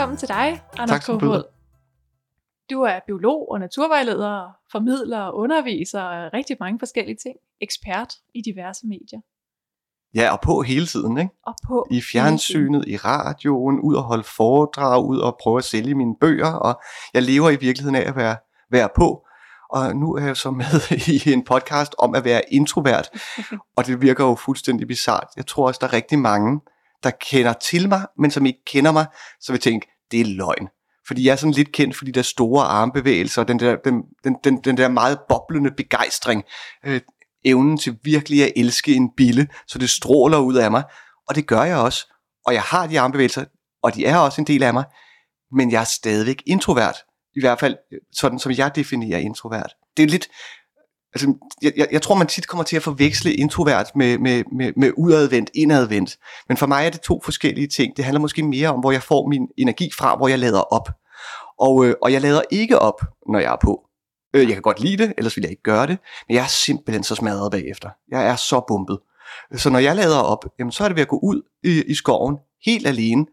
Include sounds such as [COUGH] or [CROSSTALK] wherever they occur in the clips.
Velkommen til dig, Anders du. Kofod. Du er biolog og naturvejleder, formidler og underviser og rigtig mange forskellige ting. Ekspert i diverse medier. Ja, og på hele tiden, ikke? Og på I fjernsynet, i radioen, ud og holde foredrag, ud og prøve at sælge mine bøger, og jeg lever i virkeligheden af at være, være på. Og nu er jeg så med [LAUGHS] i en podcast om at være introvert, [LAUGHS] og det virker jo fuldstændig bizart. Jeg tror også, der er rigtig mange, der kender til mig, men som ikke kender mig, så vil tænke, det er løgn. Fordi jeg er sådan lidt kendt for de der store armbevægelser, og den der, den, den, den, den der meget boblende begejstring, øh, evnen til virkelig at elske en bille, så det stråler ud af mig. Og det gør jeg også. Og jeg har de armbevægelser, og de er også en del af mig, men jeg er stadigvæk introvert. I hvert fald øh, sådan, som jeg definerer introvert. Det er lidt... Altså, jeg, jeg, jeg tror, man tit kommer til at forveksle introvert med, med, med, med udadvendt, indadvendt. Men for mig er det to forskellige ting. Det handler måske mere om, hvor jeg får min energi fra, hvor jeg lader op. Og, øh, og jeg lader ikke op, når jeg er på. Øh, jeg kan godt lide det, ellers vil jeg ikke gøre det. Men jeg er simpelthen så smadret bagefter. Jeg er så bumpet. Så når jeg lader op, jamen, så er det ved at gå ud i, i skoven, helt alene,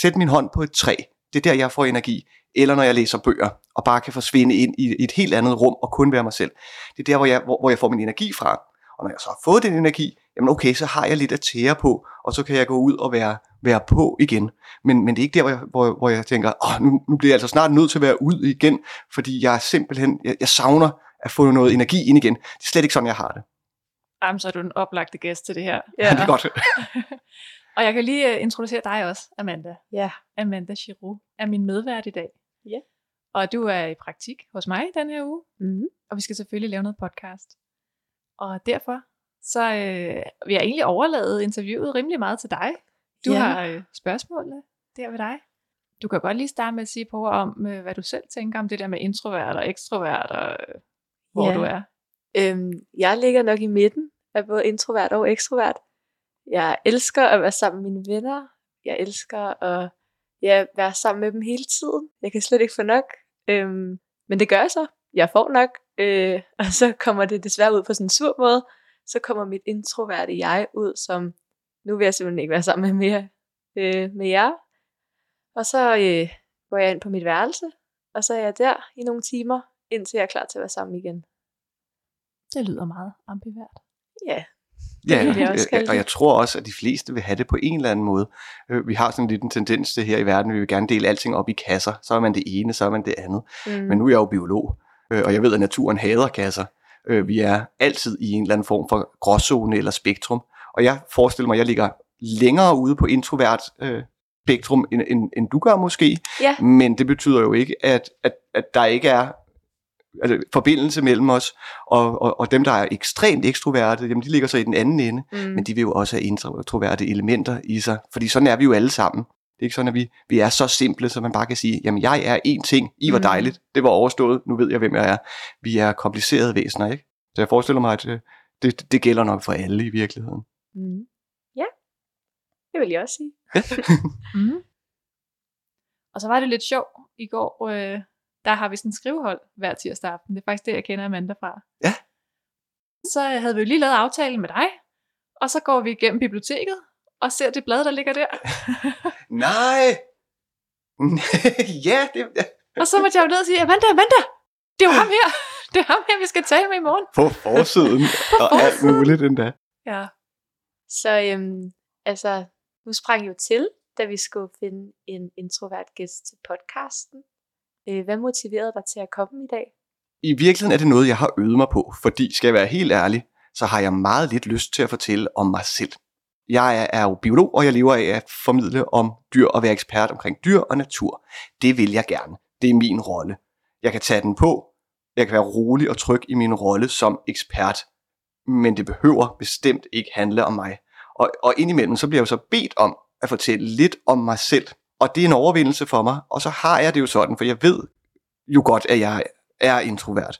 sætte min hånd på et træ. Det er der, jeg får energi. Eller når jeg læser bøger, og bare kan forsvinde ind i et helt andet rum, og kun være mig selv. Det er der, hvor jeg, hvor, hvor jeg får min energi fra. Og når jeg så har fået den energi, jamen okay, så har jeg lidt at tære på, og så kan jeg gå ud og være, være på igen. Men, men det er ikke der, hvor jeg, hvor, hvor jeg tænker, Åh, nu, nu bliver jeg altså snart nødt til at være ud igen, fordi jeg simpelthen, jeg, jeg savner at få noget energi ind igen. Det er slet ikke sådan, jeg har det. Jamen, så er du en oplagte gæst til det her. Ja. det er godt. [LAUGHS] Og jeg kan lige uh, introducere dig også, Amanda. Ja. Amanda Giroux er min medvært i dag. Ja. Og du er i praktik hos mig den her uge, Mm-hmm. og vi skal selvfølgelig lave noget podcast. Og derfor så øh, vil jeg egentlig overlade interviewet rimelig meget til dig. Du Ja. har øh, spørgsmålene der ved dig. Du kan godt lige starte med at sige på om, øh, hvad du selv tænker om det der med introvert og ekstrovert, og øh, hvor Ja. du er. Øhm, jeg ligger nok i midten af både introvert og ekstrovert. Jeg elsker at være sammen med mine venner. Jeg elsker at ja, være sammen med dem hele tiden. Jeg kan slet ikke få nok. Øhm, men det gør jeg så. Jeg får nok. Øh, [LAUGHS] og så kommer det desværre ud på sådan en sur måde. Så kommer mit introverte jeg ud som, nu vil jeg simpelthen ikke være sammen med mere øh, med jer. Og så øh, går jeg ind på mit værelse, og så er jeg der i nogle timer, indtil jeg er klar til at være sammen igen. Det lyder meget ambivert. Ja, Ja, også kalde og det. jeg tror også, at de fleste vil have det på en eller anden måde. Øh, Vi har sådan lidt en tendens til her i verden, vi vil gerne dele alting op i kasser. Så er man det ene, så er man det andet. mm. Men nu er jeg jo biolog, øh, og jeg ved, at naturen hader kasser. Øh, Vi er altid i en eller anden form for gråzone eller spektrum. Og jeg forestiller mig, at jeg ligger længere ude på introvert øh, spektrum, end, end, end du gør måske. Ja. Men det betyder jo ikke, at, at, at der ikke er altså, forbindelse mellem os. Og, og, og dem, der er ekstremt ekstroverte, jamen, de ligger så i den anden ende. Mm. Men de vil jo også have introverte elementer i sig. Fordi sådan er vi jo alle sammen. Det er ikke sådan, at vi, vi er så simple, så man bare kan sige, jamen jeg er én ting, I var Mhm. dejligt, det var overstået, nu ved jeg, hvem jeg er. Vi er komplicerede væsener, ikke? Så jeg forestiller mig, at øh, det, det gælder nok for alle i virkeligheden. Mm. Ja, det vil jeg også sige. [LAUGHS] Mm. Og så var det lidt sjovt i går, øh, der har vi sådan en skrivehold hver tirsdag aften. Det er faktisk det, jeg kender Amanda fra. Ja. Så havde vi jo lige lavet aftalen med dig, og så går vi igennem biblioteket og ser det blad, der ligger der. [LAUGHS] Nej! [LAUGHS] ja, det og så måtte jeg jo ned og sige, Amanda, Amanda, det er jo ham her. Det er ham her, vi skal tale med i morgen. på forsiden [LAUGHS] og alt muligt endda. Ja. Så øhm, altså, nu sprang jo til, da vi skulle finde en introvert gæst til podcasten. Øh, hvad motiverede dig til at komme i dag? I virkeligheden er det noget, jeg har øvet mig på, fordi, skal jeg være helt ærlig, så har jeg meget lidt lyst til at fortælle om mig selv. Jeg er, jo biolog, og jeg lever af at formidle om dyr og være ekspert omkring dyr og natur. Det vil jeg gerne. Det er min rolle. Jeg kan tage den på. Jeg kan være rolig og tryg i min rolle som ekspert. Men det behøver bestemt ikke handle om mig. Og Og, og indimellem, så bliver jeg jo så bedt om at fortælle lidt om mig selv. Og det er en overvindelse for mig. Og så har jeg det jo sådan, for jeg ved jo godt, at jeg er introvert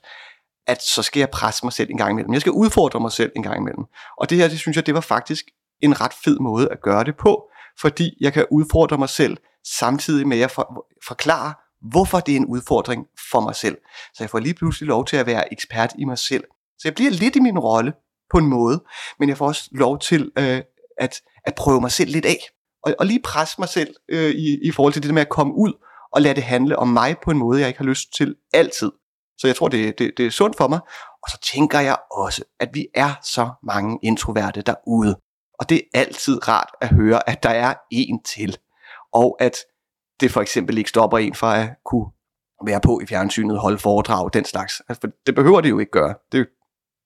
at så skal jeg presse mig selv en gang imellem. Jeg skal udfordre mig selv en gang imellem. Og det her, det synes jeg, det var faktisk en ret fed måde at gøre det på, fordi jeg kan udfordre mig selv, samtidig med at jeg for, forklare, hvorfor det er en udfordring for mig selv. Så jeg får lige pludselig lov til at være ekspert i mig selv. Så jeg bliver lidt i min rolle på en måde, men jeg får også lov til øh, at, at prøve mig selv lidt af. Og, og lige presse mig selv øh, i, i forhold til det med at komme ud og lade det handle om mig på en måde, jeg ikke har lyst til altid. Så jeg tror, det, det, det er sundt for mig. Og så tænker jeg også, at vi er så mange introverte derude. Og det er altid rart at høre, at der er en til. Og at det for eksempel ikke stopper en fra at kunne være på i fjernsynet, holde foredrag, den slags. Altså, for det behøver det jo ikke gøre. Det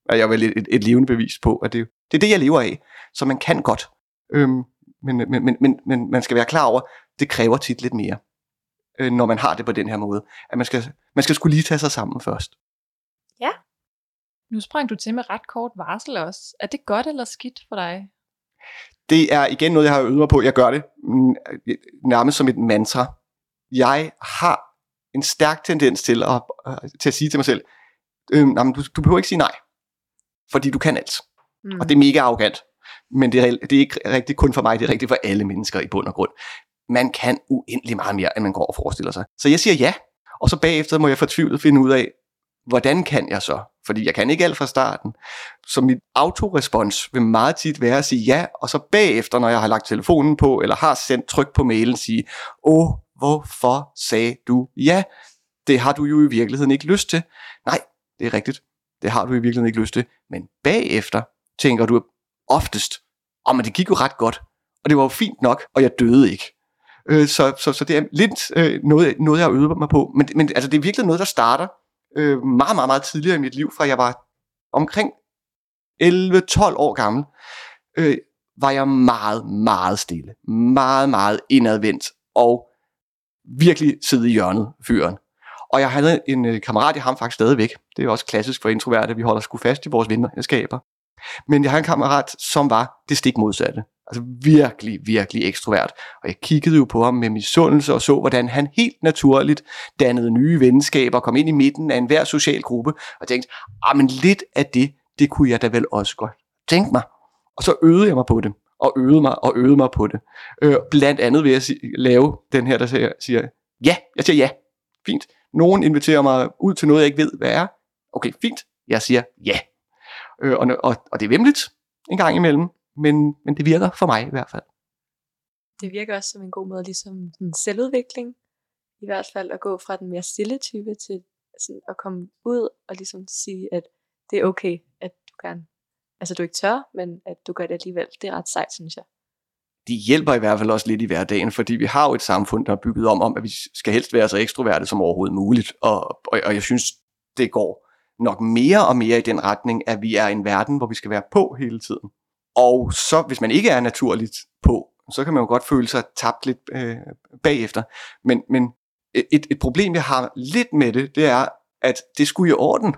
er jeg vel et, et, et levende bevis på, at det, det er det, jeg lever af. Så man kan godt. Øhm, men, men, men, men, men man skal være klar over, det kræver tit lidt mere øh, når man har det på den her måde. At man skal, man skal skulle lige tage sig sammen først. Ja. Nu sprang du til med ret kort varsel også. Er det godt eller skidt for dig? Det er igen noget, jeg har øvet mig på. Jeg gør det nærmest som et mantra. Jeg har en stærk tendens til at, til at sige til mig selv, øh, nej, du, du behøver ikke sige nej, fordi du kan alt. Mm. Og det er mega arrogant. Men det er, det er ikke rigtigt kun for mig, det er rigtigt for alle mennesker i bund og grund man kan uendelig meget mere, end man går og forestiller sig. Så jeg siger ja, og så bagefter må jeg fortvivlet finde ud af, hvordan kan jeg så? Fordi jeg kan ikke alt fra starten. Så mit autorespons vil meget tit være at sige ja, og så bagefter, når jeg har lagt telefonen på, eller har sendt tryk på mailen, sige, åh, hvorfor sagde du ja? Det har du jo i virkeligheden ikke lyst til. Nej, det er rigtigt. Det har du i virkeligheden ikke lyst til. Men bagefter tænker du oftest, om oh, det gik jo ret godt, og det var jo fint nok, og jeg døde ikke. Øh, så, så, så det er lidt øh, noget, noget, jeg har øvet mig på. Men, men altså, det er virkelig noget, der starter øh, meget, meget, meget tidligere i mit liv, fra jeg var omkring 11-12 år gammel, øh, var jeg meget, meget stille. Meget, meget indadvendt. Og virkelig sidde i hjørnet, fyren. Og jeg havde en øh, kammerat, jeg har ham faktisk stadigvæk. Det er også klassisk for introverte, vi holder sgu fast i vores vennerskaber. Men jeg har en kammerat, som var det stik modsatte. Altså virkelig, virkelig ekstrovert. Og jeg kiggede jo på ham med misundelse og så, hvordan han helt naturligt dannede nye venskaber, kom ind i midten af enhver social gruppe, og tænkte, ah, men lidt af det, det kunne jeg da vel også godt tænke mig. Og så øvede jeg mig på det, og øvede mig, og øvede mig på det. Øh, blandt andet ved at lave den her, der siger, siger, ja, jeg siger ja, fint. Nogen inviterer mig ud til noget, jeg ikke ved, hvad er. Okay, fint, jeg siger ja. Øh, og, og, og det er vemmeligt en gang imellem, men, men det virker for mig i hvert fald. Det virker også som en god måde, ligesom en selvudvikling, i hvert fald at gå fra den mere stille type til sådan at komme ud og ligesom sige, at det er okay, at du gerne, altså du ikke tør, men at du gør det alligevel. Det er ret sejt, synes jeg. De hjælper i hvert fald også lidt i hverdagen, fordi vi har jo et samfund, der er bygget om, om at vi skal helst være så ekstroverte som overhovedet muligt, og, og, og jeg synes, det går nok mere og mere i den retning, at vi er i en verden, hvor vi skal være på hele tiden. Og så, hvis man ikke er naturligt på, så kan man jo godt føle sig tabt lidt øh, bagefter. Men, men et, et problem, jeg har lidt med det, det er, at det skulle i orden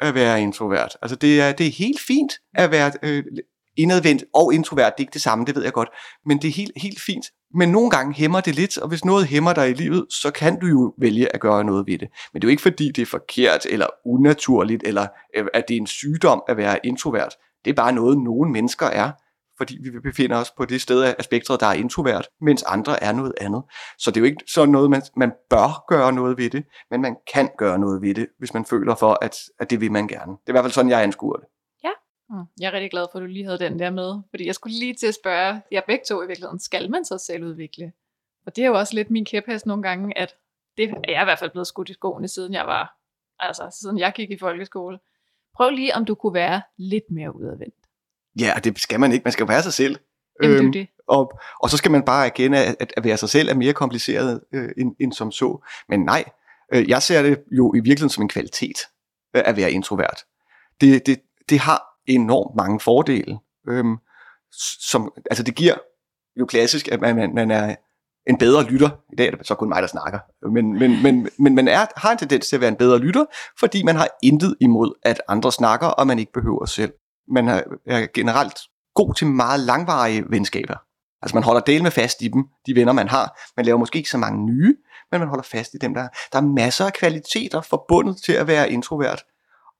at være introvert. Altså det er, det er helt fint at være øh, indadvendt og introvert. Det er ikke det samme, det ved jeg godt. Men det er helt, helt fint. Men nogle gange hæmmer det lidt, og hvis noget hæmmer dig i livet, så kan du jo vælge at gøre noget ved det. Men det er jo ikke fordi, det er forkert eller unaturligt, eller øh, at det er en sygdom at være introvert. Det er bare noget, nogle mennesker er, fordi vi befinder os på det sted af spektret, der er introvert, mens andre er noget andet. Så det er jo ikke sådan noget, man, man bør gøre noget ved det, men man kan gøre noget ved det, hvis man føler for, at, at det vil man gerne. Det er i hvert fald sådan, jeg anskuer det. Mm. Jeg er rigtig glad for, at du lige havde den der med, fordi jeg skulle lige til at spørge jer begge to i virkeligheden, skal man så selv udvikle? Og det er jo også lidt min kæphest nogle gange, at det er jeg i hvert fald blevet skudt i skoene, siden jeg var, altså siden jeg gik i folkeskole. Prøv lige, om du kunne være lidt mere udadvendt. Ja, det skal man ikke. Man skal være sig selv. Jamen, øhm, det det. Og, og så skal man bare erkende, at, at være sig selv er mere kompliceret øh, end, end som så. Men nej, øh, jeg ser det jo i virkeligheden som en kvalitet øh, at være introvert. Det, det, det har enormt mange fordele. Øhm, som, altså det giver jo klassisk, at man, man, man er en bedre lytter. I dag er det så kun mig, der snakker. Men, men, men, men man er, har en tendens til at være en bedre lytter, fordi man har intet imod, at andre snakker, og man ikke behøver selv. Man er, er generelt god til meget langvarige venskaber. Altså man holder del med fast i dem, de venner man har. Man laver måske ikke så mange nye, men man holder fast i dem, der Der er masser af kvaliteter forbundet til at være introvert.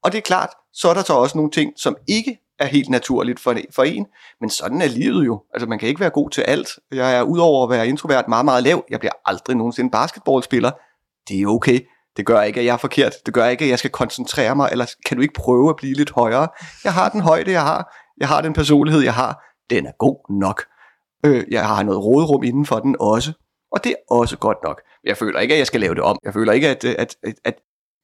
Og det er klart, så er der så også nogle ting, som ikke er helt naturligt for, for en, men sådan er livet jo. Altså man kan ikke være god til alt. Jeg er udover at være introvert meget, meget lav. Jeg bliver aldrig nogensinde basketballspiller. Det er okay. Det gør ikke, at jeg er forkert. Det gør ikke, at jeg skal koncentrere mig, eller kan du ikke prøve at blive lidt højere? Jeg har den højde, jeg har. Jeg har den personlighed, jeg har. Den er god nok. Øh, jeg har noget råderum inden for den også. Og det er også godt nok. Jeg føler ikke, at jeg skal lave det om. Jeg føler ikke, at, at, at, at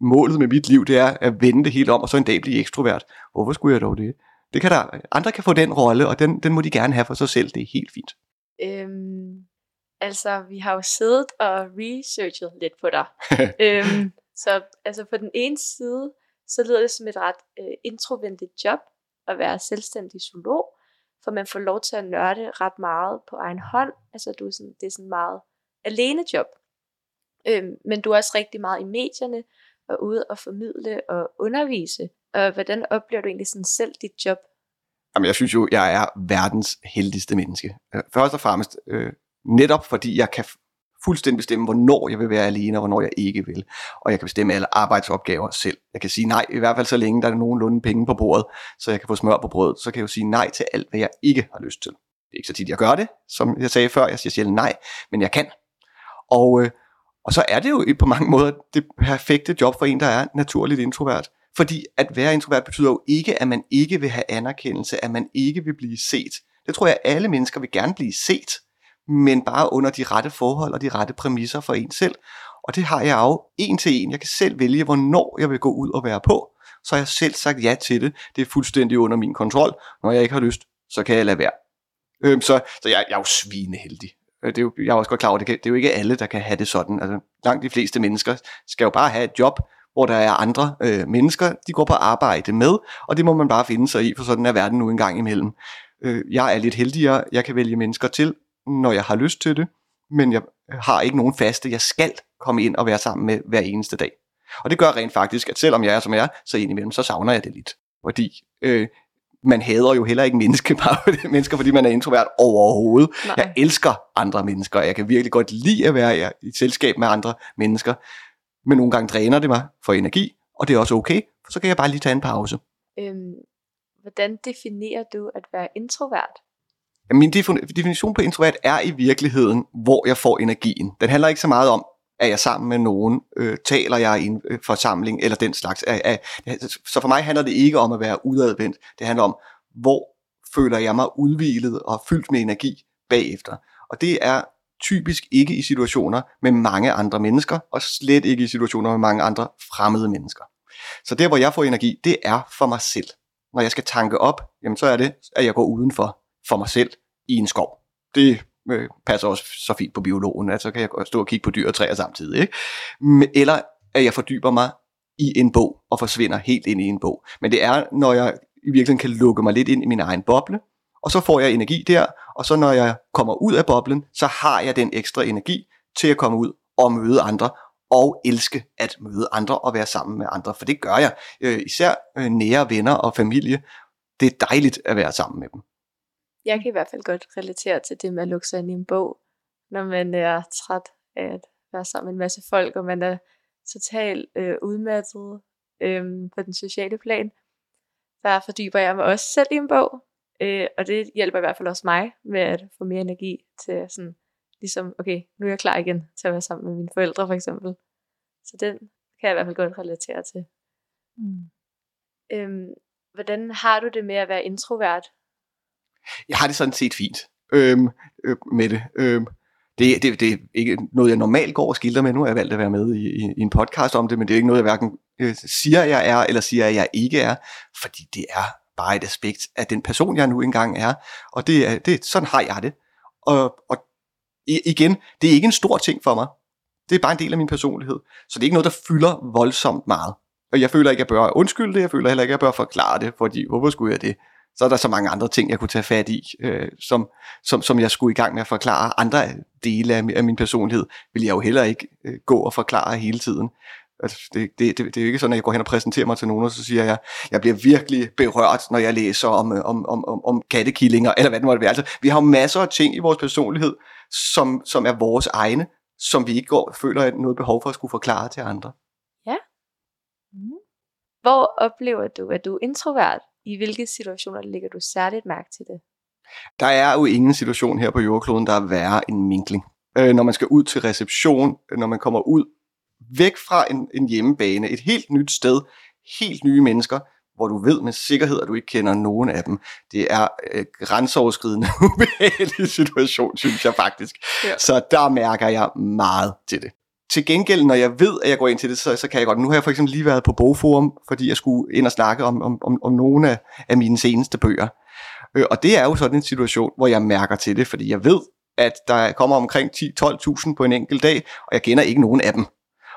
målet med mit liv, det er at vende det helt om, og så en dag blive ekstrovert. Hvorfor skulle jeg dog det? Det kan der, andre kan få den rolle, og den, den må de gerne have for sig selv. Det er helt fint. Øhm, altså, vi har jo siddet og researchet lidt på dig. [LAUGHS] øhm, så altså på den ene side, så lyder det som et ret øh, introventigt job at være selvstændig zoolog, for man får lov til at nørde ret meget på egen hånd. Altså du er sådan, det er sådan meget alene job. Øhm, men du er også rigtig meget i medierne, og ude og formidle og undervise. Og hvordan oplever du egentlig sådan selv dit job? Jamen, jeg synes jo, jeg er verdens heldigste menneske. Øh, først og fremmest øh, netop fordi jeg kan fuldstændig bestemme, hvornår jeg vil være alene, og hvornår jeg ikke vil. Og jeg kan bestemme alle arbejdsopgaver selv. Jeg kan sige nej, i hvert fald så længe der er nogenlunde penge på bordet, så jeg kan få smør på brødet. Så kan jeg jo sige nej til alt, hvad jeg ikke har lyst til. Det er ikke så tit, jeg gør det, som jeg sagde før. Jeg siger sjældent nej, men jeg kan. Og, øh, og så er det jo på mange måder det perfekte job for en, der er naturligt introvert. Fordi at være introvert betyder jo ikke, at man ikke vil have anerkendelse, at man ikke vil blive set. Det tror jeg, at alle mennesker vil gerne blive set men bare under de rette forhold og de rette præmisser for en selv. Og det har jeg jo en til en. Jeg kan selv vælge, hvornår jeg vil gå ud og være på. Så har jeg selv sagt ja til det. Det er fuldstændig under min kontrol. Når jeg ikke har lyst, så kan jeg lade være. Øhm, så så jeg, jeg er jo svineheldig. Øh, det er jo, jeg er også godt klar over, det, kan, det er jo ikke alle, der kan have det sådan. Altså, langt de fleste mennesker skal jo bare have et job, hvor der er andre øh, mennesker, de går på arbejde med, og det må man bare finde sig i, for sådan er verden nu engang imellem. Øh, jeg er lidt heldigere, jeg kan vælge mennesker til, når jeg har lyst til det, men jeg har ikke nogen faste, jeg skal komme ind og være sammen med hver eneste dag. Og det gør rent faktisk, at selvom jeg er som jeg er, så indimellem, så savner jeg det lidt. Fordi øh, man hader jo heller ikke menneske, [LAUGHS] bare mennesker, fordi man er introvert overhovedet. Nej. Jeg elsker andre mennesker, og jeg kan virkelig godt lide at være i selskab med andre mennesker. Men nogle gange dræner det mig for energi, og det er også okay, for så kan jeg bare lige tage en pause. Øhm, hvordan definerer du at være introvert? Min definition på introvert er i virkeligheden, hvor jeg får energien. Den handler ikke så meget om, er jeg sammen med nogen, øh, taler jeg i en øh, forsamling eller den slags. Er, er, så for mig handler det ikke om at være udadvendt. Det handler om, hvor føler jeg mig udvilet og fyldt med energi bagefter. Og det er typisk ikke i situationer med mange andre mennesker, og slet ikke i situationer med mange andre fremmede mennesker. Så der, hvor jeg får energi, det er for mig selv. Når jeg skal tanke op, jamen så er det, at jeg går udenfor for mig selv i en skov. Det øh, passer også så fint på biologen, at så kan jeg stå og kigge på dyr og træer samtidig. Ikke? Eller at jeg fordyber mig i en bog og forsvinder helt ind i en bog. Men det er, når jeg i virkeligheden kan lukke mig lidt ind i min egen boble, og så får jeg energi der, og så når jeg kommer ud af boblen, så har jeg den ekstra energi til at komme ud og møde andre, og elske at møde andre og være sammen med andre, for det gør jeg. Øh, især øh, nære venner og familie. Det er dejligt at være sammen med dem jeg kan i hvert fald godt relatere til det med at lukke sig ind i en bog, når man er træt af at være sammen med en masse folk, og man er totalt øh, udmattet øh, på den sociale plan. Der fordyber jeg mig også selv i en bog, øh, og det hjælper i hvert fald også mig med at få mere energi til sådan, ligesom, okay, nu er jeg klar igen til at være sammen med mine forældre for eksempel. Så den kan jeg i hvert fald godt relatere til. Mm. Øhm, hvordan har du det med at være introvert? Jeg har det sådan set fint øhm, øh, med det. Øhm, det, det, det er ikke noget, jeg normalt går og skildrer med. Nu har jeg valgt at være med i, i, i en podcast om det, men det er ikke noget, jeg hverken øh, siger, jeg er, eller siger, jeg ikke er, fordi det er bare et aspekt af den person, jeg nu engang er. Og det er, det, sådan har jeg det. Og, og igen, det er ikke en stor ting for mig. Det er bare en del af min personlighed. Så det er ikke noget, der fylder voldsomt meget. Og jeg føler ikke, at jeg bør undskylde det. Jeg føler heller ikke, at jeg bør forklare det, fordi hvorfor skulle jeg det? Så er der så mange andre ting, jeg kunne tage fat i, øh, som, som, som jeg skulle i gang med at forklare. Andre dele af, af min personlighed vil jeg jo heller ikke øh, gå og forklare hele tiden. Altså, det, det, det, det er jo ikke sådan, at jeg går hen og præsenterer mig til nogen, og så siger jeg, jeg bliver virkelig berørt, når jeg læser om, øh, om, om, om, om kattekillinger, eller hvad det måtte være. Altså, vi har jo masser af ting i vores personlighed, som, som er vores egne, som vi ikke går, føler noget behov for at skulle forklare til andre. Ja. Mm. Hvor oplever du, at du er introvert? I hvilke situationer lægger du særligt mærke til det? Der er jo ingen situation her på jordkloden, der er værre end minkling. Øh, når man skal ud til reception, når man kommer ud væk fra en, en hjemmebane, et helt nyt sted, helt nye mennesker, hvor du ved med sikkerhed, at du ikke kender nogen af dem. Det er øh, grænseoverskridende [LAUGHS] ubehagelig situation, synes jeg faktisk. Ja. Så der mærker jeg meget til det. Til gengæld, når jeg ved, at jeg går ind til det, så, så kan jeg godt. Nu har jeg for eksempel lige været på bogforum, fordi jeg skulle ind og snakke om, om, om, om nogle af, af mine seneste bøger. Øh, og det er jo sådan en situation, hvor jeg mærker til det, fordi jeg ved, at der kommer omkring 10-12.000 på en enkelt dag, og jeg kender ikke nogen af dem.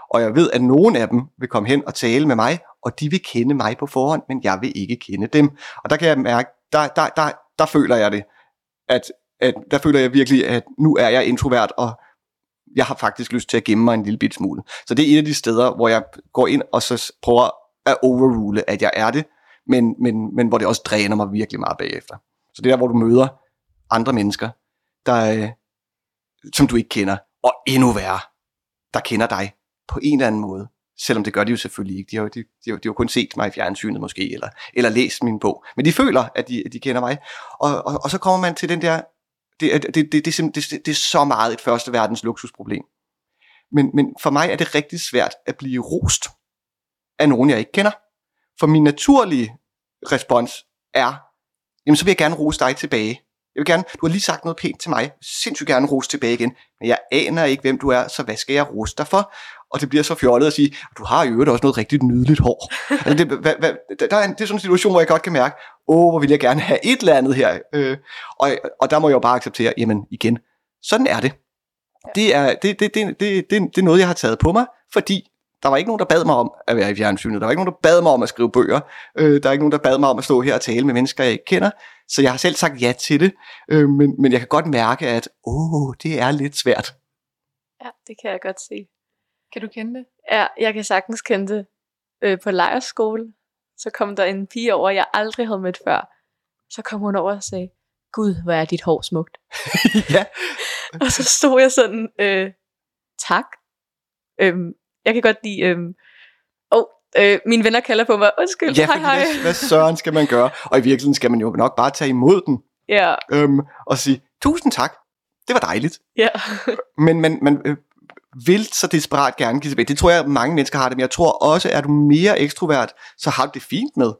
Og jeg ved, at nogen af dem vil komme hen og tale med mig, og de vil kende mig på forhånd, men jeg vil ikke kende dem. Og der kan jeg mærke, der, der, der, der føler jeg det, at, at der føler jeg virkelig, at nu er jeg introvert, og jeg har faktisk lyst til at gemme mig en lille bit smule. Så det er et af de steder, hvor jeg går ind og så prøver at overrule, at jeg er det, men, men, men hvor det også dræner mig virkelig meget bagefter. Så det er der, hvor du møder andre mennesker, der, øh, som du ikke kender, og endnu værre, der kender dig på en eller anden måde. Selvom det gør de jo selvfølgelig ikke. De har, de, de, de har kun set mig i fjernsynet måske, eller, eller læst min bog. Men de føler, at de, at de kender mig. Og, og, og så kommer man til den der, det, det, det, det, det, det, det er så meget et første verdens luksusproblem. Men, men for mig er det rigtig svært at blive rost af nogen, jeg ikke kender. For min naturlige respons er, jamen så vil jeg gerne rose dig tilbage. Jeg vil gerne, du har lige sagt noget pænt til mig, sindssygt gerne rose tilbage igen, men jeg aner ikke, hvem du er, så hvad skal jeg rose dig for? Og det bliver så fjollet at sige, du har jo også noget rigtig nydeligt hår. [LAUGHS] altså det, hvad, hvad, der er en, det er sådan en situation, hvor jeg godt kan mærke, åh, hvor vil jeg gerne have et eller andet her. Øh, og, og der må jeg jo bare acceptere, jamen igen, sådan er det. Det er, det, det, det, det, det, det er noget, jeg har taget på mig, fordi der var ikke nogen, der bad mig om at være i fjernsynet. Der var ikke nogen, der bad mig om at skrive bøger. Øh, der er ikke nogen, der bad mig om at stå her og tale med mennesker, jeg ikke kender. Så jeg har selv sagt ja til det. Øh, men, men jeg kan godt mærke, at åh, det er lidt svært. Ja, det kan jeg godt se. Kan du kende det? Ja, jeg kan sagtens kende det. Øh, på lejerskole, så kom der en pige over, jeg aldrig havde mødt før. Så kom hun over og sagde, Gud, hvor er dit hår smukt. [LAUGHS] ja. [LAUGHS] og så stod jeg sådan, øh, tak. Øhm, jeg kan godt lide, øhm, oh, øh, mine venner kalder på mig, undskyld, ja, hej hej. Hvad, hvad søren skal man gøre? Og i virkeligheden skal man jo nok bare tage imod den. Ja. Øhm, og sige, tusind tak, det var dejligt. Ja. [LAUGHS] men man, man øh, vil så desperat gerne give tilbage. Det tror jeg, mange mennesker har det, men jeg tror også, at er du mere ekstrovert, så har du det fint med,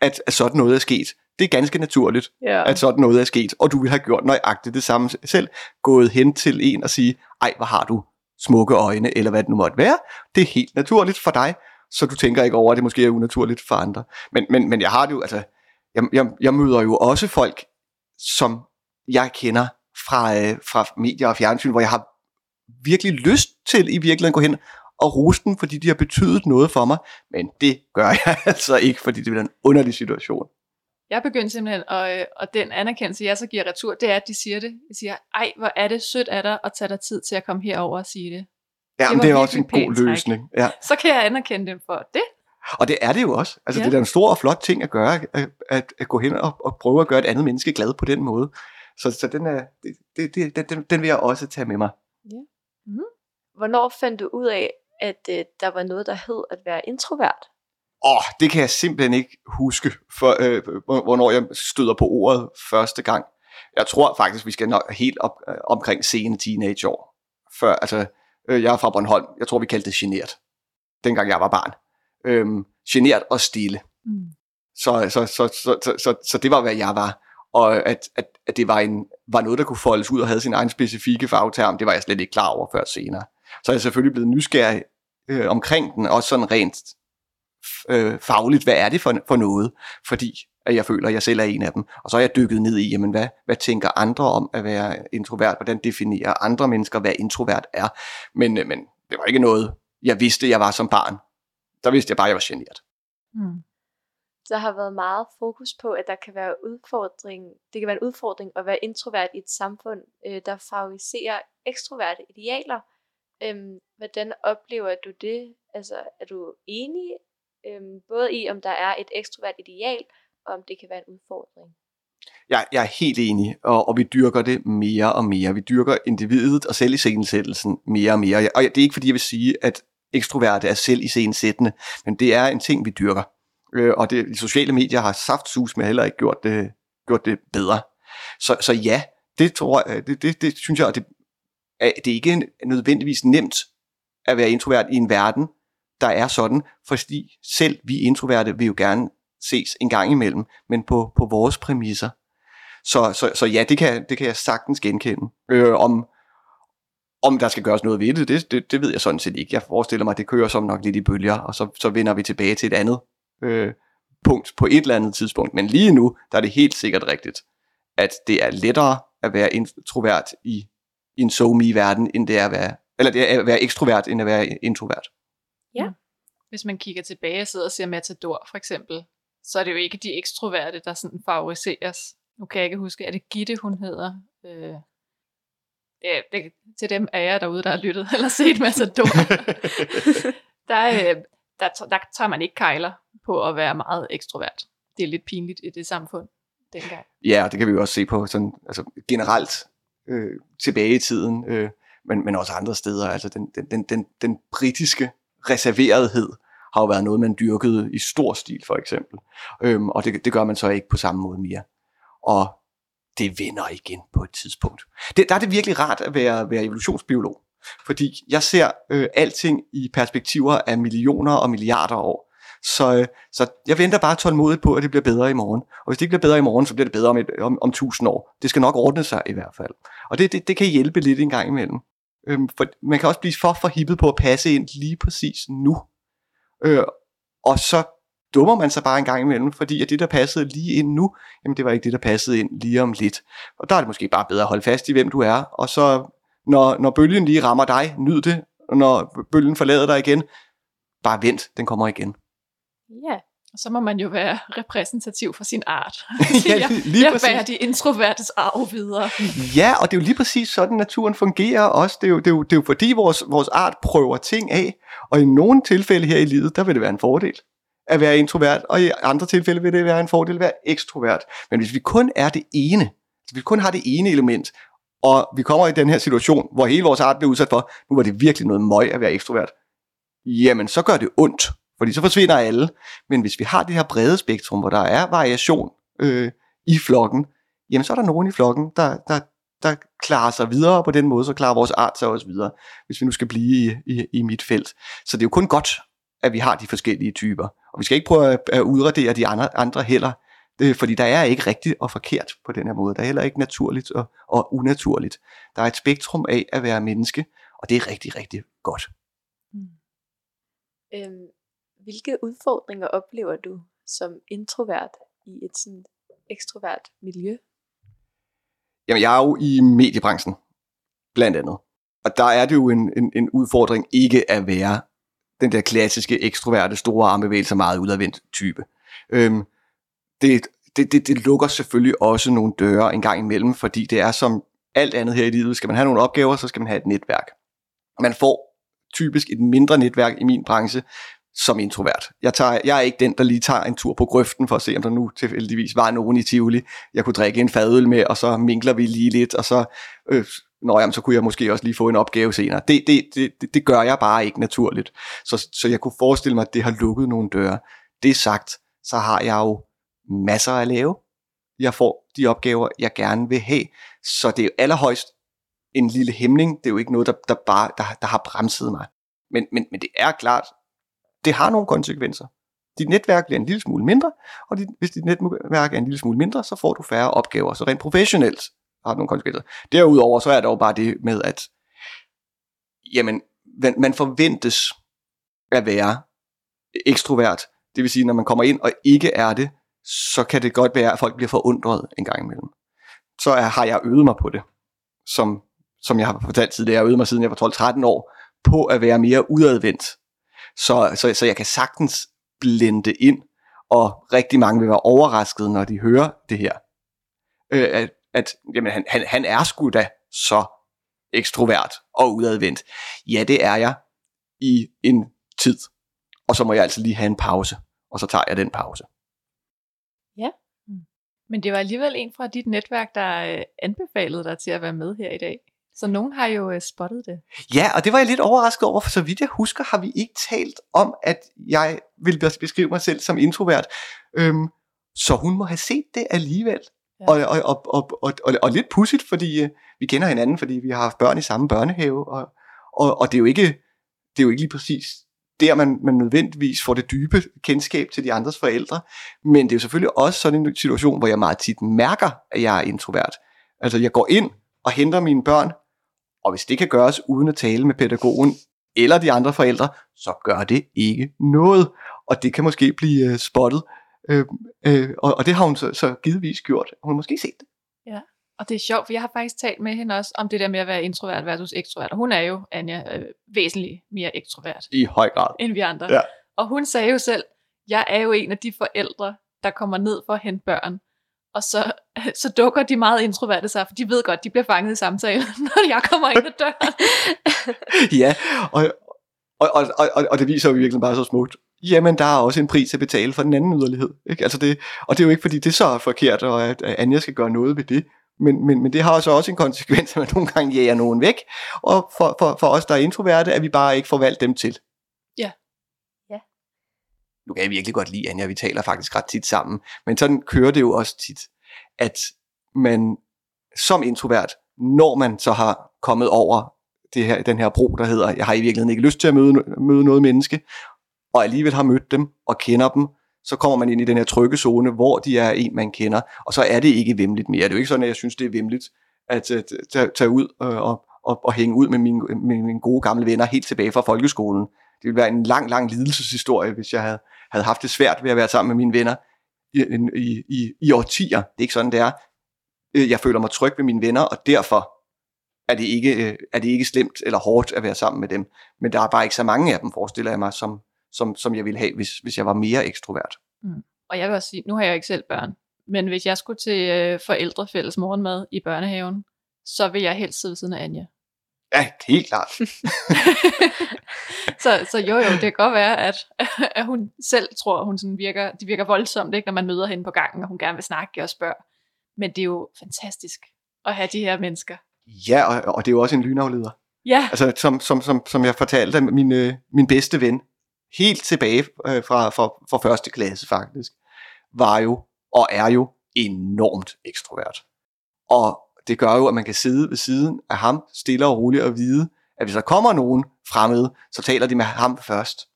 at, at sådan noget er sket. Det er ganske naturligt, ja. at sådan noget er sket, og du vil have gjort nøjagtigt det samme selv. Gået hen til en og sige, ej, hvor har du smukke øjne, eller hvad det nu måtte være. Det er helt naturligt for dig, så du tænker ikke over, at det måske er unaturligt for andre. Men, men, men jeg har det jo, altså, jeg, jeg, jeg møder jo også folk, som jeg kender fra, øh, fra medier og fjernsyn, hvor jeg har virkelig lyst til i virkeligheden at gå hen og rose dem, fordi de har betydet noget for mig. Men det gør jeg [LAUGHS] altså ikke, fordi det bliver en underlig situation. Jeg begyndte simpelthen, og, og den anerkendelse, jeg så giver retur, det er, at de siger det. Jeg siger, ej, hvor er det sødt af dig at tage dig tid til at komme herover og sige det. Ja, det, det er også en god løsning. Ja. Så kan jeg anerkende dem for det. Og det er det jo også. Altså, ja. det er en stor og flot ting at gøre, at, at, at gå hen og, og prøve at gøre et andet menneske glad på den måde. Så, så den, er, det, det, det, den, den vil jeg også tage med mig. Ja. Mm. Hvornår fandt du ud af, at uh, der var noget, der hed at være introvert? Åh, oh, det kan jeg simpelthen ikke huske, for, øh, hvornår jeg støder på ordet første gang. Jeg tror faktisk, vi skal nok helt op, øh, omkring sene teenageår. Før, altså, øh, jeg er fra Bornholm. Jeg tror, vi kaldte det genert, dengang jeg var barn. Øhm, genert og stille. Mm. Så, så, så, så, så, så, så det var, hvad jeg var. Og at, at, at det var, en, var noget, der kunne foldes ud og havde sin egen specifikke fagterm, det var jeg slet ikke klar over før senere. Så er jeg selvfølgelig blevet nysgerrig øh, omkring den, også sådan rent øh, fagligt, hvad er det for, for noget, fordi at jeg føler, at jeg selv er en af dem. Og så er jeg dykket ned i, jamen hvad, hvad tænker andre om at være introvert? Hvordan definerer andre mennesker, hvad introvert er? Men, øh, men det var ikke noget, jeg vidste, jeg var som barn. Der vidste jeg bare, at jeg var generet. Mm. Der har været meget fokus på, at der kan være udfordring, det kan være en udfordring at være introvert i et samfund, øh, der favoriserer ekstroverte idealer. Øhm, hvordan oplever du det? Altså, er du enig øhm, både i, om der er et ekstrovert ideal, og om det kan være en udfordring? Jeg, jeg er helt enig, og, og vi dyrker det mere og mere. Vi dyrker individet og selv selviscenesættelsen mere og mere. Og det er ikke fordi, jeg vil sige, at ekstroverte er selv iscenesættende, men det er en ting, vi dyrker. Øh, og det, de sociale medier har saftsus med heller ikke gjort det, gjort det bedre. Så, så ja, det tror jeg, det, det, det synes jeg, det, det er ikke nødvendigvis nemt at være introvert i en verden, der er sådan, fordi selv vi introverte vil jo gerne ses en gang imellem, men på, på vores præmisser. Så, så, så ja, det kan, det kan jeg sagtens genkende. Øh, om, om der skal gøres noget ved det, det, det, det ved jeg sådan set ikke. Jeg forestiller mig, at det kører som nok lidt i bølger, og så, så vender vi tilbage til et andet øh, punkt på et eller andet tidspunkt. Men lige nu, der er det helt sikkert rigtigt, at det er lettere at være introvert i, i en so verden end det er at være, eller det er at være ekstrovert, end at være introvert. Ja. Hvis man kigger tilbage og sidder og ser Matador for eksempel, så er det jo ikke de ekstroverte, der sådan favoriseres. Nu kan jeg ikke huske, er det Gitte, hun hedder? Øh, det, det, til dem af jer derude, der har lyttet [LAUGHS] eller set Matador. [LAUGHS] der, øh, der, der tager man ikke kejler på at være meget ekstrovert. Det er lidt pinligt i det samfund dengang. Ja, det kan vi jo også se på sådan, altså generelt øh, tilbage i tiden, øh, men, men også andre steder. Altså den, den, den, den, den britiske reserverethed har jo været noget, man dyrkede i stor stil, for eksempel. Øhm, og det, det gør man så ikke på samme måde mere. Og det vender igen på et tidspunkt. Det, der er det virkelig rart at være, være evolutionsbiolog, fordi jeg ser øh, alting i perspektiver af millioner og milliarder år. Så, øh, så jeg venter bare tålmodigt på, at det bliver bedre i morgen. Og hvis det ikke bliver bedre i morgen, så bliver det bedre om, et, om, om tusind år. Det skal nok ordne sig i hvert fald. Og det, det, det kan hjælpe lidt en gang imellem. Øhm, for man kan også blive for forhippet på at passe ind lige præcis nu. Øh, og så dummer man sig bare en gang imellem, fordi at det, der passede lige ind nu, jamen det var ikke det, der passede ind lige om lidt. Og der er det måske bare bedre at holde fast i, hvem du er, og så når, når bølgen lige rammer dig, nyd det, og når bølgen forlader dig igen, bare vent, den kommer igen. Ja, og så må man jo være repræsentativ for sin art. [LAUGHS] ja, jeg, lige [LAUGHS] jeg præcis. bærer de introvertes arv videre. Ja, og det er jo lige præcis sådan, naturen fungerer også. Det er jo, det er jo, det er jo fordi, vores, vores art prøver ting af, og i nogle tilfælde her i livet, der vil det være en fordel at være introvert, og i andre tilfælde vil det være en fordel at være ekstrovert. Men hvis vi kun er det ene, hvis vi kun har det ene element, og vi kommer i den her situation, hvor hele vores art bliver udsat for, nu var det virkelig noget møg at være ekstrovert, jamen så gør det ondt, fordi så forsvinder alle. Men hvis vi har det her brede spektrum, hvor der er variation øh, i flokken, jamen så er der nogen i flokken, der, der, der klarer sig videre, og på den måde så klarer vores art sig også videre, hvis vi nu skal blive i, i, i mit felt. Så det er jo kun godt, at vi har de forskellige typer. Og vi skal ikke prøve at, at udradere de andre, andre heller, det, fordi der er ikke rigtigt og forkert på den her måde. Der er heller ikke naturligt og, og unaturligt. Der er et spektrum af at være menneske, og det er rigtig, rigtig godt. Mm. Øhm, hvilke udfordringer oplever du som introvert i et sådan ekstrovert miljø? Jamen, jeg er jo i mediebranchen, blandt andet. Og der er det jo en, en, en udfordring ikke at være den der klassiske ekstroverte, store armbevægelser, meget udadvendt type. Øhm, det, det, det, det lukker selvfølgelig også nogle døre en gang imellem, fordi det er som alt andet her i livet. Skal man have nogle opgaver, så skal man have et netværk. Man får typisk et mindre netværk i min branche som introvert. Jeg, tager, jeg er ikke den, der lige tager en tur på grøften for at se, om der nu tilfældigvis var nogen i Tivoli, jeg kunne drikke en fadøl med, og så minkler vi lige lidt, og så, øh, nå, jamen, så kunne jeg måske også lige få en opgave senere. Det, det, det, det gør jeg bare ikke naturligt. Så, så jeg kunne forestille mig, at det har lukket nogle døre. Det sagt, så har jeg jo masser at lave. Jeg får de opgaver, jeg gerne vil have. Så det er jo allerhøjst en lille hæmning. Det er jo ikke noget, der, der, bare, der, der har bremset mig. Men, men, men det er klart, det har nogle konsekvenser. Dit netværk bliver en lille smule mindre, og dit, hvis dit netværk er en lille smule mindre, så får du færre opgaver. Så rent professionelt har det nogle konsekvenser. Derudover så er der jo bare det med, at jamen, man forventes at være ekstrovert. Det vil sige, når man kommer ind og ikke er det, så kan det godt være, at folk bliver forundret en gang imellem. Så har jeg øvet mig på det, som, som jeg har fortalt tidligere. Jeg har øvet mig siden jeg var 12-13 år, på at være mere udadvendt. Så, så, så jeg kan sagtens blende ind, og rigtig mange vil være overrasket, når de hører det her. Øh, at, at jamen, han, han, han er sgu da så ekstrovert og udadvendt? Ja, det er jeg i en tid. Og så må jeg altså lige have en pause, og så tager jeg den pause. Men det var alligevel en fra dit netværk, der øh, anbefalede dig til at være med her i dag. Så nogen har jo øh, spottet det. Ja, og det var jeg lidt overrasket over, for så vidt jeg husker, har vi ikke talt om, at jeg vil beskrive mig selv som introvert. Øhm, så hun må have set det alligevel. Ja. Ja. Og, og, og, og, og, og, og lidt pudsigt, fordi øh, vi kender hinanden, fordi vi har haft børn i samme børnehave, og, og, og det, er jo ikke, det er jo ikke lige præcis der, man, man nødvendigvis får det dybe kendskab til de andres forældre, men det er jo selvfølgelig også sådan en situation, hvor jeg meget tit mærker, at jeg er introvert. Altså jeg går ind og henter mine børn, og hvis det kan gøres uden at tale med pædagogen eller de andre forældre, så gør det ikke noget. Og det kan måske blive uh, spottet. Uh, uh, og, og det har hun så, så givetvis gjort. Hun har måske set det. Og det er sjovt, for jeg har faktisk talt med hende også om det der med at være introvert versus ekstrovert. Og hun er jo, Anja, øh, væsentligt mere ekstrovert I høj grad. end vi andre. Ja. Og hun sagde jo selv, jeg er jo en af de forældre, der kommer ned for at hente børn. Og så, [LAUGHS] så dukker de meget introverte sig, for de ved godt, de bliver fanget i samtalen, [LAUGHS] når jeg kommer ind ad døren. [LAUGHS] ja, og, og, og, og, og det viser jo virkelig bare så smukt. Jamen, der er også en pris at betale for den anden yderlighed. Ikke? Altså det, og det er jo ikke, fordi det så er forkert, og at, at Anja skal gøre noget ved det. Men, men, men det har så også en konsekvens, at man nogle gange jager nogen væk. Og for, for, for os, der er introverte, at vi bare ikke får valgt dem til. Nu kan jeg virkelig godt lide Anja, vi taler faktisk ret tit sammen. Men sådan kører det jo også tit, at man som introvert, når man så har kommet over det her, den her bro, der hedder, jeg har i virkeligheden ikke lyst til at møde, møde noget menneske, og alligevel har mødt dem og kender dem, så kommer man ind i den her trygge zone, hvor de er en, man kender, og så er det ikke vemmeligt mere. Det er jo ikke sådan, at jeg synes, det er vemmeligt at øh, tage, tage ud og, og, og, og hænge ud med mine, med mine gode gamle venner helt tilbage fra folkeskolen. Det ville være en lang, lang lidelseshistorie, hvis jeg havde, havde haft det svært ved at være sammen med mine venner i, i, i, i årtier. Det er ikke sådan, det er. Øh, jeg føler mig tryg ved mine venner, og derfor er det, ikke, øh, er det ikke slemt eller hårdt at være sammen med dem. Men der er bare ikke så mange af dem, forestiller jeg mig, som, som, som jeg ville have, hvis, hvis jeg var mere ekstrovert. Mm. Og jeg vil også sige, nu har jeg ikke selv børn, men hvis jeg skulle til øh, forældrefælles morgenmad i børnehaven, så vil jeg helst sidde ved siden af Anja. Ja, helt klart. [LAUGHS] så, så jo jo, det kan godt være, at, at hun selv tror, at hun sådan virker, det virker voldsomt, ikke, når man møder hende på gangen, og hun gerne vil snakke og spørge. Men det er jo fantastisk at have de her mennesker. Ja, og, og det er jo også en lynafleder. Ja, Altså, som, som, som, som jeg fortalte, min, øh, min bedste ven, helt tilbage øh, fra, fra, fra første klasse faktisk, var jo og er jo enormt ekstrovert. Og det gør jo, at man kan sidde ved siden af ham, stille og roligt og vide, at hvis der kommer nogen fremmede, så taler de med ham først.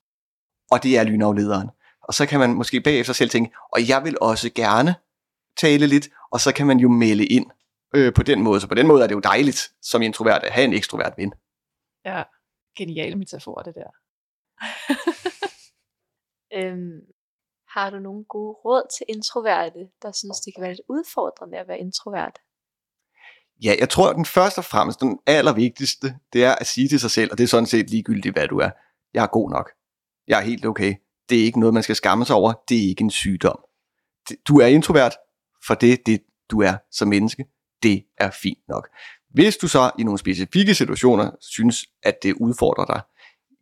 Og det er lynaflederen. Og så kan man måske bagefter selv tænke, og jeg vil også gerne tale lidt, og så kan man jo melde ind øh, på den måde. Så på den måde er det jo dejligt som introvert at have en ekstrovert ven. ja. Genial metafor, det der. [LAUGHS] Øhm, har du nogle gode råd til introverte, der synes, det kan være lidt udfordrende at være introvert? Ja, jeg tror, at den første og fremmest, den allervigtigste, det er at sige til sig selv, og det er sådan set ligegyldigt, hvad du er. Jeg er god nok. Jeg er helt okay. Det er ikke noget, man skal skamme sig over. Det er ikke en sygdom. Du er introvert, for det er det, du er som menneske. Det er fint nok. Hvis du så i nogle specifikke situationer synes, at det udfordrer dig,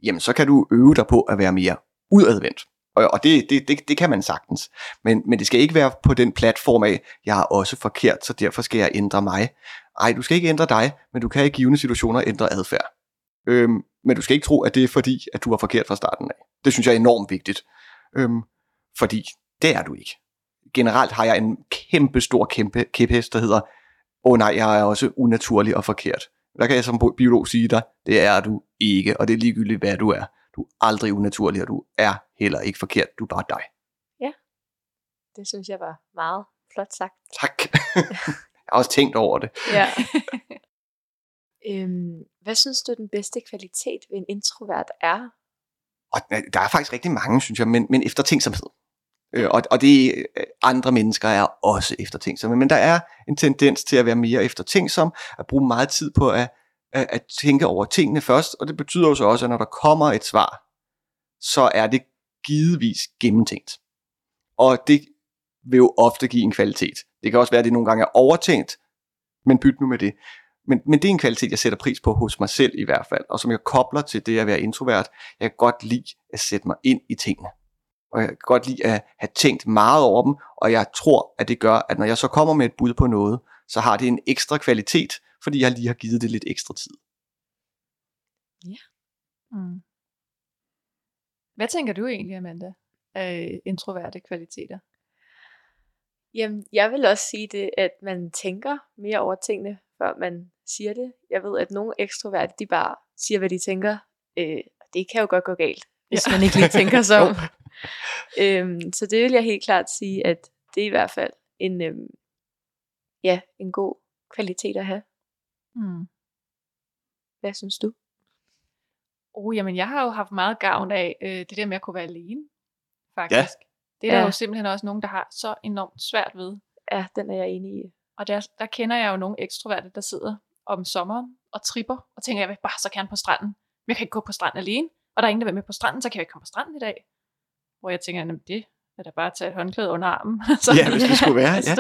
jamen så kan du øve dig på at være mere udadvendt. Og, og det, det, det, det kan man sagtens. Men, men det skal ikke være på den platform af, jeg er også forkert, så derfor skal jeg ændre mig. Ej, du skal ikke ændre dig, men du kan i givende situationer ændre adfærd. Øhm, men du skal ikke tro, at det er fordi, at du var forkert fra starten af. Det synes jeg er enormt vigtigt. Øhm, fordi det er du ikke. Generelt har jeg en kæmpe stor kæmpe kæphest, der hedder, åh oh, nej, jeg er også unaturlig og forkert. Der kan jeg som biolog sige dig, det er du ikke, og det er ligegyldigt, hvad du er. Du er aldrig unaturlig, og du er heller ikke forkert. Du er bare dig. Det synes jeg var meget flot sagt. Tak. [LAUGHS] jeg har også tænkt over det. Ja. [LAUGHS] øhm, hvad synes du den bedste kvalitet ved en introvert er? Og der er faktisk rigtig mange, synes jeg, men, men eftertænksomhed. Øh, og, og det øh, andre mennesker er også eftertænksomme, men der er en tendens til at være mere eftertænksom, at bruge meget tid på at, at, at tænke over tingene først, og det betyder jo så også, at når der kommer et svar, så er det givetvis gennemtænkt. Og det vil jo ofte give en kvalitet. Det kan også være, at det nogle gange er overtænkt, men byt nu med det. Men, men det er en kvalitet, jeg sætter pris på hos mig selv i hvert fald, og som jeg kobler til det at være introvert. Jeg kan godt lide at sætte mig ind i tingene. Og jeg kan godt lide at have tænkt meget over dem, og jeg tror, at det gør, at når jeg så kommer med et bud på noget, så har det en ekstra kvalitet, fordi jeg lige har givet det lidt ekstra tid. Mm. Hvad tænker du egentlig, Amanda, af introverte kvaliteter? Jamen, jeg vil også sige det, at man tænker mere over tingene, før man siger det. Jeg ved, at nogle ekstroverte, de bare siger, hvad de tænker. Øh, og det kan jo godt gå galt, hvis Ja. ja. man ikke lige tænker sig [LAUGHS] om. øhm, så det vil jeg helt klart sige, at det er i hvert fald en, øhm, ja, en god kvalitet at have. Mm. Hvad synes du? Oh, jamen, jeg har jo haft meget gavn af øh, det der med at kunne være alene, faktisk. Ja. Det er der Ja. jo simpelthen også nogen, der har så enormt svært ved. Ja, den er jeg enig i. Og der, der kender jeg jo nogle ekstroverte, der sidder om sommeren og tripper, og tænker, jeg vil bare så gerne på stranden. Men jeg kan ikke gå på stranden alene, og der er ingen, der vil med på stranden, så kan jeg ikke komme på stranden i dag. Hvor jeg tænker, jamen det er da bare at tage et håndklæde under armen. [LAUGHS] så Ja, hvis det skulle være, ja.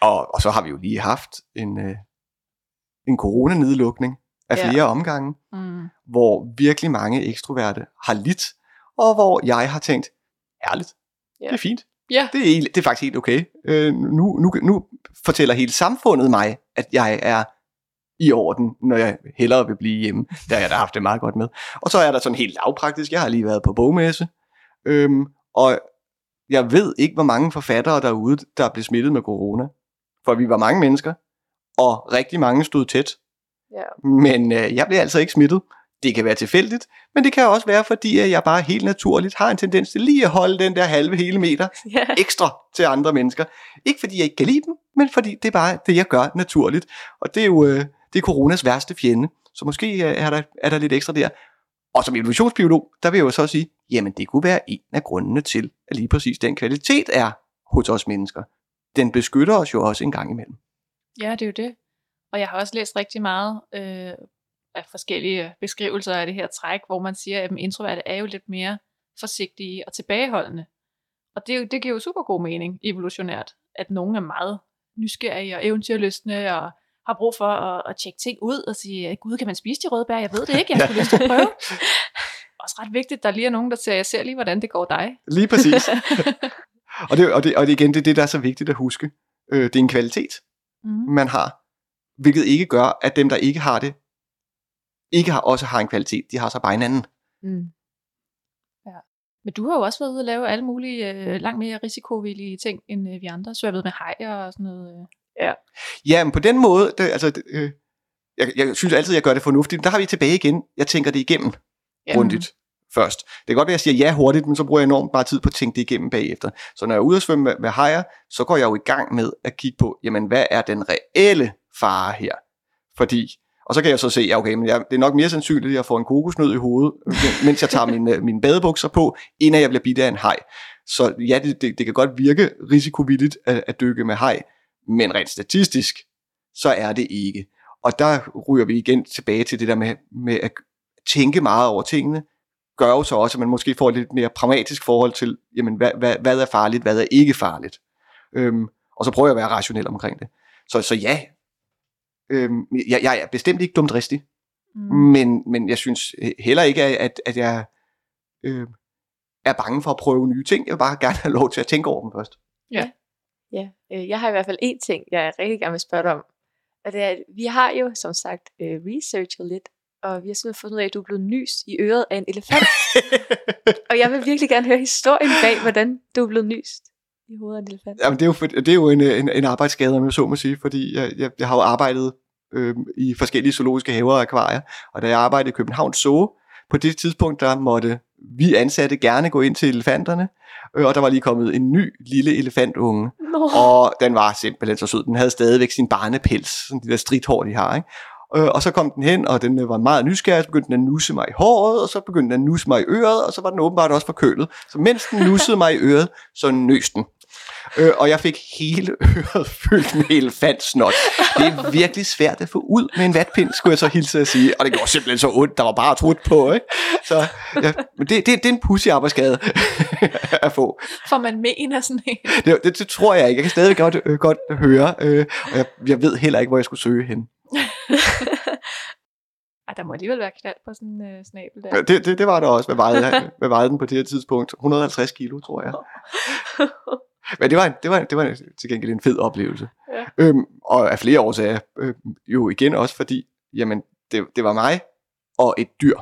Og, og så har vi jo lige haft en, øh, en coronanedlukning af Ja. flere omgange, Mm. hvor virkelig mange ekstroverte har lidt, og hvor jeg har tænkt, herligt, Ja. det er fint. Ja. Det er, det er faktisk helt okay. Øh, nu, nu, nu fortæller hele samfundet mig, at jeg er i orden, når jeg hellere vil blive hjemme. Der har jeg da haft det meget godt med. Og så er der sådan helt lavpraktisk. Jeg har lige været på bogmesse, øhm, og jeg ved ikke, hvor mange forfattere derude, der blev smittet med corona. For vi var mange mennesker, og rigtig mange stod tæt. Ja. Men øh, jeg blev altså ikke smittet. Det kan være tilfældigt, men det kan også være, fordi at jeg bare helt naturligt har en tendens til lige at holde den der halve hele meter [LAUGHS] ja. ekstra til andre mennesker. Ikke fordi jeg ikke kan lide dem, men fordi det er bare det, jeg gør naturligt. Og det er jo øh, det er coronas værste fjende. Så måske øh, er der, er der lidt ekstra der. Og som evolutionsbiolog, der vil jeg jo så sige, jamen det kunne være en af grundene til, at lige præcis den kvalitet er hos os mennesker. Den beskytter os jo også en gang imellem. Ja, det er jo det. Og jeg har også læst rigtig meget øh, af forskellige beskrivelser af det her træk, hvor man siger, at introverte er jo lidt mere forsigtige og tilbageholdende. Og det, det giver jo super god mening evolutionært, at nogen er meget nysgerrige og eventyrlystne og har brug for at, at tjekke ting ud og sige, gud, kan man spise de røde bær? Jeg ved det ikke, jeg skulle lyst til at prøve. [LAUGHS] Også ret vigtigt, der lige er nogen, der siger, jeg ser lige, hvordan det går dig. Lige præcis. [LAUGHS] og, det, og, det, og det igen, det er det, der er så vigtigt at huske. Øh, det er en kvalitet, Mm. man har, hvilket ikke gør, at dem, der ikke har det, ikke har, også har en kvalitet. De har så bare en anden. Mm. Men du har jo også været ude og lave alle mulige øh, langt mere risikovillige ting, end øh, vi andre. Svømmet med hajer og sådan noget. Øh. Ja, men på den måde, det, altså, det, øh, jeg, jeg synes altid, jeg gør det fornuftigt. Der har vi tilbage igen. Jeg tænker det igennem Ja. grundigt først. Det kan godt være, at jeg siger ja hurtigt, men så bruger jeg enormt meget tid på at tænke det igennem bagefter. Så når jeg er ude og svømme med, med hajer, så går jeg jo i gang med at kigge på, jamen hvad er den reelle fare her? Fordi, og så kan jeg så se, ja okay, men jeg, det er nok mere sandsynligt, at jeg får en kokosnød i hovedet, mens jeg tager mine, mine badebukser på, inden jeg bliver bidt af en haj. Så ja, det, det, det kan godt virke risikovilligt at, at dykke med haj, men rent statistisk, så er det ikke. Og der ryger vi igen tilbage til det der med, med at tænke meget over tingene, gør jo så også, at man måske får et lidt mere pragmatisk forhold til, jamen, hvad, hvad, hvad er farligt, hvad er ikke farligt. Øhm, og så prøver jeg at være rationel omkring det. Så, så ja, øhm, jeg, jeg er bestemt ikke dumt dristig, Mm. men, men jeg synes heller ikke, at, at jeg øh, er bange for at prøve nye ting. Jeg vil bare gerne have lov til at tænke over dem først. Ja, øh, jeg har i hvert fald én ting, jeg rigtig gerne vil spørge dig om. Og det er, at vi har jo som sagt øh, researchet lidt, og vi har simpelthen fundet ud af, at du er blevet nyst i øret af en elefant. [LAUGHS] og jeg vil virkelig gerne høre historien bag, hvordan du er blevet nyst i hovedet af en elefant. Jamen, det er jo, for, det er jo en, en, en arbejdsskade, om jeg så må sige, fordi jeg, jeg, jeg har jo arbejdet øh, i forskellige zoologiske haver og akvarier, og da jeg arbejdede i København Zoo, på det tidspunkt, der måtte vi ansatte gerne gå ind til elefanterne, øh, og der var lige kommet en ny lille elefantunge, Nå, og den var simpelthen så sød. Den havde stadigvæk sin barnepels, sådan de der stridthår, de har, ikke? Øh, og så kom den hen, og den øh, var meget nysgerrig, så begyndte den at nusse mig i håret, og så begyndte den at nusse mig i øret, og så var den åbenbart også forkølet. Så mens den nussede mig i øret, så nøs den. Øh, og jeg fik hele øret fyldt med elefantsnot. Det er virkelig svært at få ud med en vatpind, skulle jeg så hilse at sige. Og det gjorde simpelthen så ondt, der var bare trudt på. Ikke? Så ja, men det, det, det er en pussy arbejdsskade at få. For man mener sådan en. Det, det, det tror jeg ikke. Jeg kan stadig godt, øh, godt høre, øh, og jeg, jeg ved heller ikke, hvor jeg skulle søge hen. Ej, der må alligevel være knald på sådan en øh, snabel der. Ja, det, det, det var der også. Hvad vejede, hvad vejede den på det her tidspunkt? 150 kilo, tror jeg. [LAUGHS] Men det var, en, det, var, det var til gengæld en fed oplevelse. Ja. Øhm, og af flere årsager. Øh, jo igen også fordi, jamen, det, det var mig og et dyr.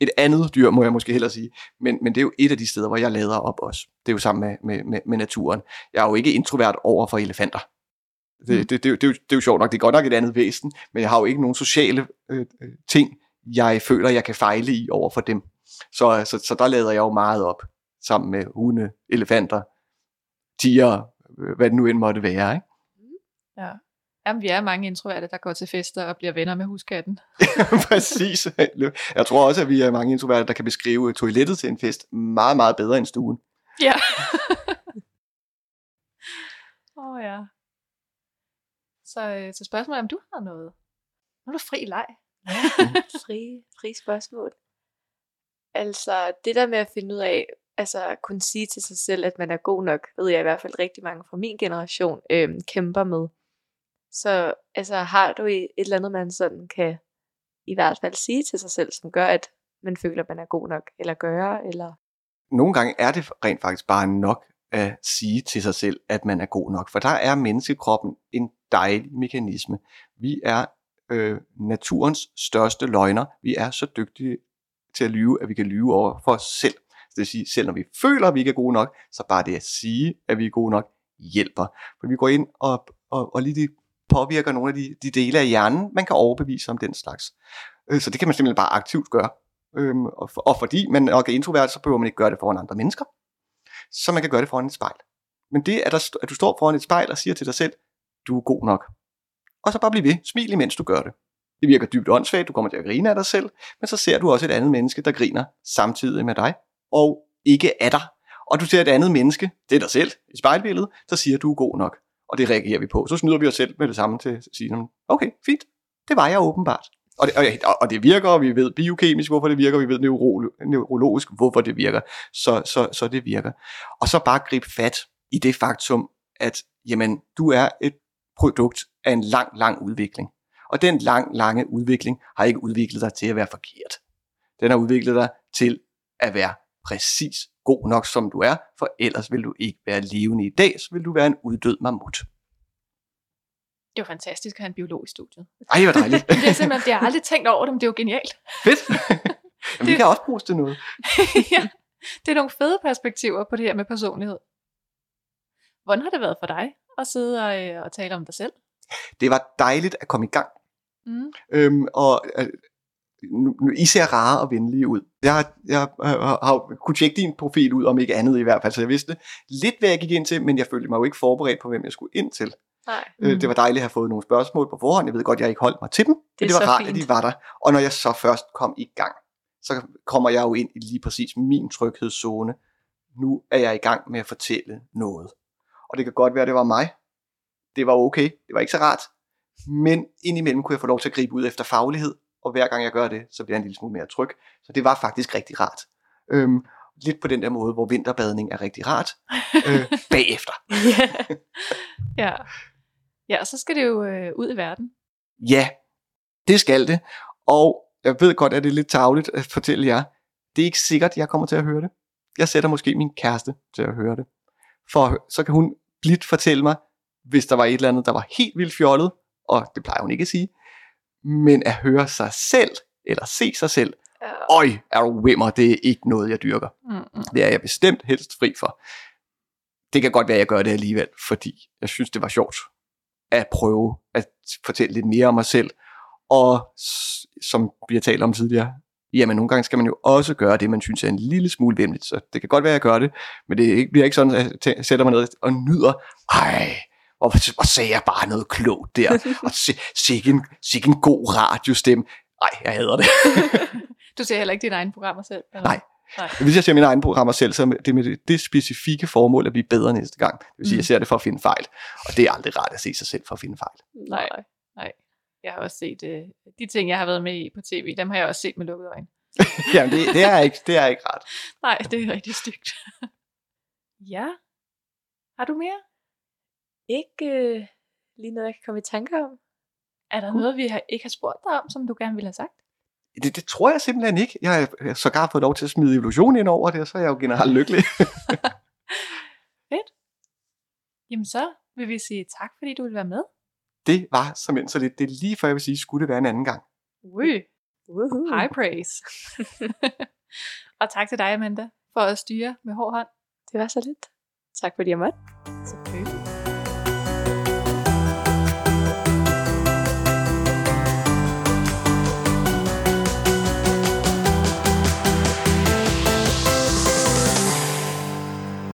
Et andet dyr, må jeg måske hellere sige. Men, men det er jo et af de steder, hvor jeg lader op også. Det er jo sammen med, med, med, med naturen. Jeg er jo ikke introvert over for elefanter. Det, det, det, det, det, er jo, det er jo sjovt nok. Det er godt nok et andet væsen, men jeg har jo ikke nogen sociale øh, øh, ting, jeg føler, jeg kan fejle i over for dem. Så, så, så der lader jeg jo meget op sammen med hunde, elefanter, tiger, øh, hvad det nu end måtte være. Ikke? Ja. Jamen, vi er mange introverte, der går til fester og bliver venner med huskatten. [LAUGHS] Præcis. Jeg tror også, at vi er mange introverter, der kan beskrive toilettet til en fest meget, meget bedre end stuen. Ja. [LAUGHS] Åh oh, ja. Så, øh, så spørgsmålet er, om du har noget? Nu er du fri leg. [LAUGHS] fri, fri spørgsmål. Altså, det der med at finde ud af, altså at kunne sige til sig selv, at man er god nok, ved jeg i hvert fald rigtig mange fra min generation øhm, kæmper med. Så altså, har du et eller andet, man sådan kan i hvert fald sige til sig selv, som gør, at man føler, at man er god nok, eller gøre, eller... Nogle gange er det rent faktisk bare nok at sige til sig selv, at man er god nok. For der er menneskekroppen en dejlig mekanisme. Vi er øh, naturens største løgner. Vi er så dygtige til at lyve, at vi kan lyve over for os selv. Det vil sige, selv når vi føler, at vi ikke er gode nok, så bare det at sige, at vi er gode nok, hjælper. For vi går ind og, og, og lige påvirker nogle af de, de dele af hjernen, man kan overbevise om den slags. Øh, så det kan man simpelthen bare aktivt gøre. Øhm, og, for, og fordi man nok er introvert, så behøver man ikke gøre det foran andre mennesker. Så man kan gøre det foran et spejl. Men det, at, der, at du står foran et spejl og siger til dig selv, du er god nok. Og så bare bliv ved. Smil imens du gør det. Det virker dybt åndssvagt, du kommer til at grine af dig selv, men så ser du også et andet menneske, der griner samtidig med dig, og ikke af dig. Og du ser et andet menneske, det er dig selv, i spejlbilledet, der siger, du er god nok. Og det reagerer vi på. Så snyder vi os selv med det samme til at sige, okay, fint, det var jeg åbenbart. Og det, og det virker, og vi ved biokemisk, hvorfor det virker, vi ved neurologisk, hvorfor det virker. Så, så, så det virker. Og så bare gribe fat i det faktum, at jamen, du er et produkt af en lang, lang udvikling. Og den lang, lange udvikling har ikke udviklet dig til at være forkert. Den har udviklet dig til at være præcis god nok, som du er, for ellers vil du ikke være levende i dag, så vil du være en uddød mammut. Det var fantastisk at have en biolog i studiet. Ej, hvor dejligt. [LAUGHS] det er simpelthen, det har aldrig tænkt over det, men det er jo genialt. Fedt. [LAUGHS] Jamen, det... vi kan også bruges til noget. [LAUGHS] ja, det er nogle fede perspektiver på det her med personlighed. Hvordan har det været for dig at sidde og, øh, og tale om dig selv? Det var dejligt at komme i gang. Mm. Øhm, og øh, I ser rare og venlige ud. Jeg, jeg, jeg har kunne tjekke din profil ud, om ikke andet i hvert fald, så jeg vidste lidt, hvad jeg gik ind til, men jeg følte mig jo ikke forberedt på, hvem jeg skulle ind til. Nej. Øh, mm. Det var dejligt at have fået nogle spørgsmål på forhånd. Jeg ved godt, jeg ikke holdt mig til dem, det men det var rart, fint. at de var der. Og når jeg så først kom i gang, så kommer jeg jo ind i lige præcis min tryghedszone. Nu er jeg i gang med at fortælle noget. Og det kan godt være, at det var mig. Det var okay. Det var ikke så rart. Men indimellem kunne jeg få lov til at gribe ud efter faglighed, og hver gang jeg gør det, så bliver jeg en lille smule mere tryg. Så det var faktisk rigtig rart. Øhm, lidt på den der måde, hvor vinterbadning er rigtig rart, [LAUGHS] øh, bagefter. ja. Ja, og så skal det jo øh, ud i verden. Ja, det skal det. Og jeg ved godt, at det er lidt tageligt at fortælle jer. Det er ikke sikkert, at jeg kommer til at høre det. Jeg sætter måske min kæreste til at høre det. For så kan hun blidt fortælle mig, hvis der var et eller andet, der var helt vildt fjollet, og det plejer hun ikke at sige, men at høre sig selv, eller se sig selv, øj, er du vimmer, det er ikke noget, jeg dyrker. Mm-hmm. Det er jeg bestemt helst fri for. Det kan godt være, at jeg gør det alligevel, fordi jeg synes, det var sjovt at prøve at fortælle lidt mere om mig selv, og som vi har talt om tidligere, jamen nogle gange skal man jo også gøre det, man synes er en lille smule vemmeligt, så det kan godt være, at jeg gør det, men det bliver ikke sådan, at jeg sætter mig ned og nyder, ej, og hvor sagde jeg bare noget klogt der, [LAUGHS] og sikke en, sikke en god radiostemme. Nej, jeg hader det. [LAUGHS] du ser heller ikke dine egne programmer selv? Eller? Nej. Nej. Hvis jeg ser mine egne programmer selv, så er det med det, det specifikke formål at blive bedre næste gang. Det vil sige, mm. jeg ser det for at finde fejl. Og det er aldrig rart at se sig selv for at finde fejl. Nej, nej. Jeg har også set, uh, de ting, jeg har været med i på tv, dem har jeg også set med lukkede øjne. [LAUGHS] Jamen, det, det, er ikke, det er ikke rart. Nej, det er rigtig stygt. [LAUGHS] ja. Har du mere? Ikke øh, lige noget, jeg kan komme i tanker om. Er der noget, vi har, ikke har spurgt dig om, som du gerne ville have sagt? Det, det tror jeg simpelthen ikke. Jeg har sågar fået lov til at smide evolution ind over det, og så er jeg jo generelt lykkelig. [LAUGHS] Fedt. Jamen så vil vi sige tak, fordi du vil være med. det var som så lidt. Det er lige før jeg vil sige, skulle det være en anden gang. Ui, Woohoo. high praise. [LAUGHS] og tak til dig, Amanda, for at styre med hård hånd. Det var så lidt. Tak fordi jeg måtte.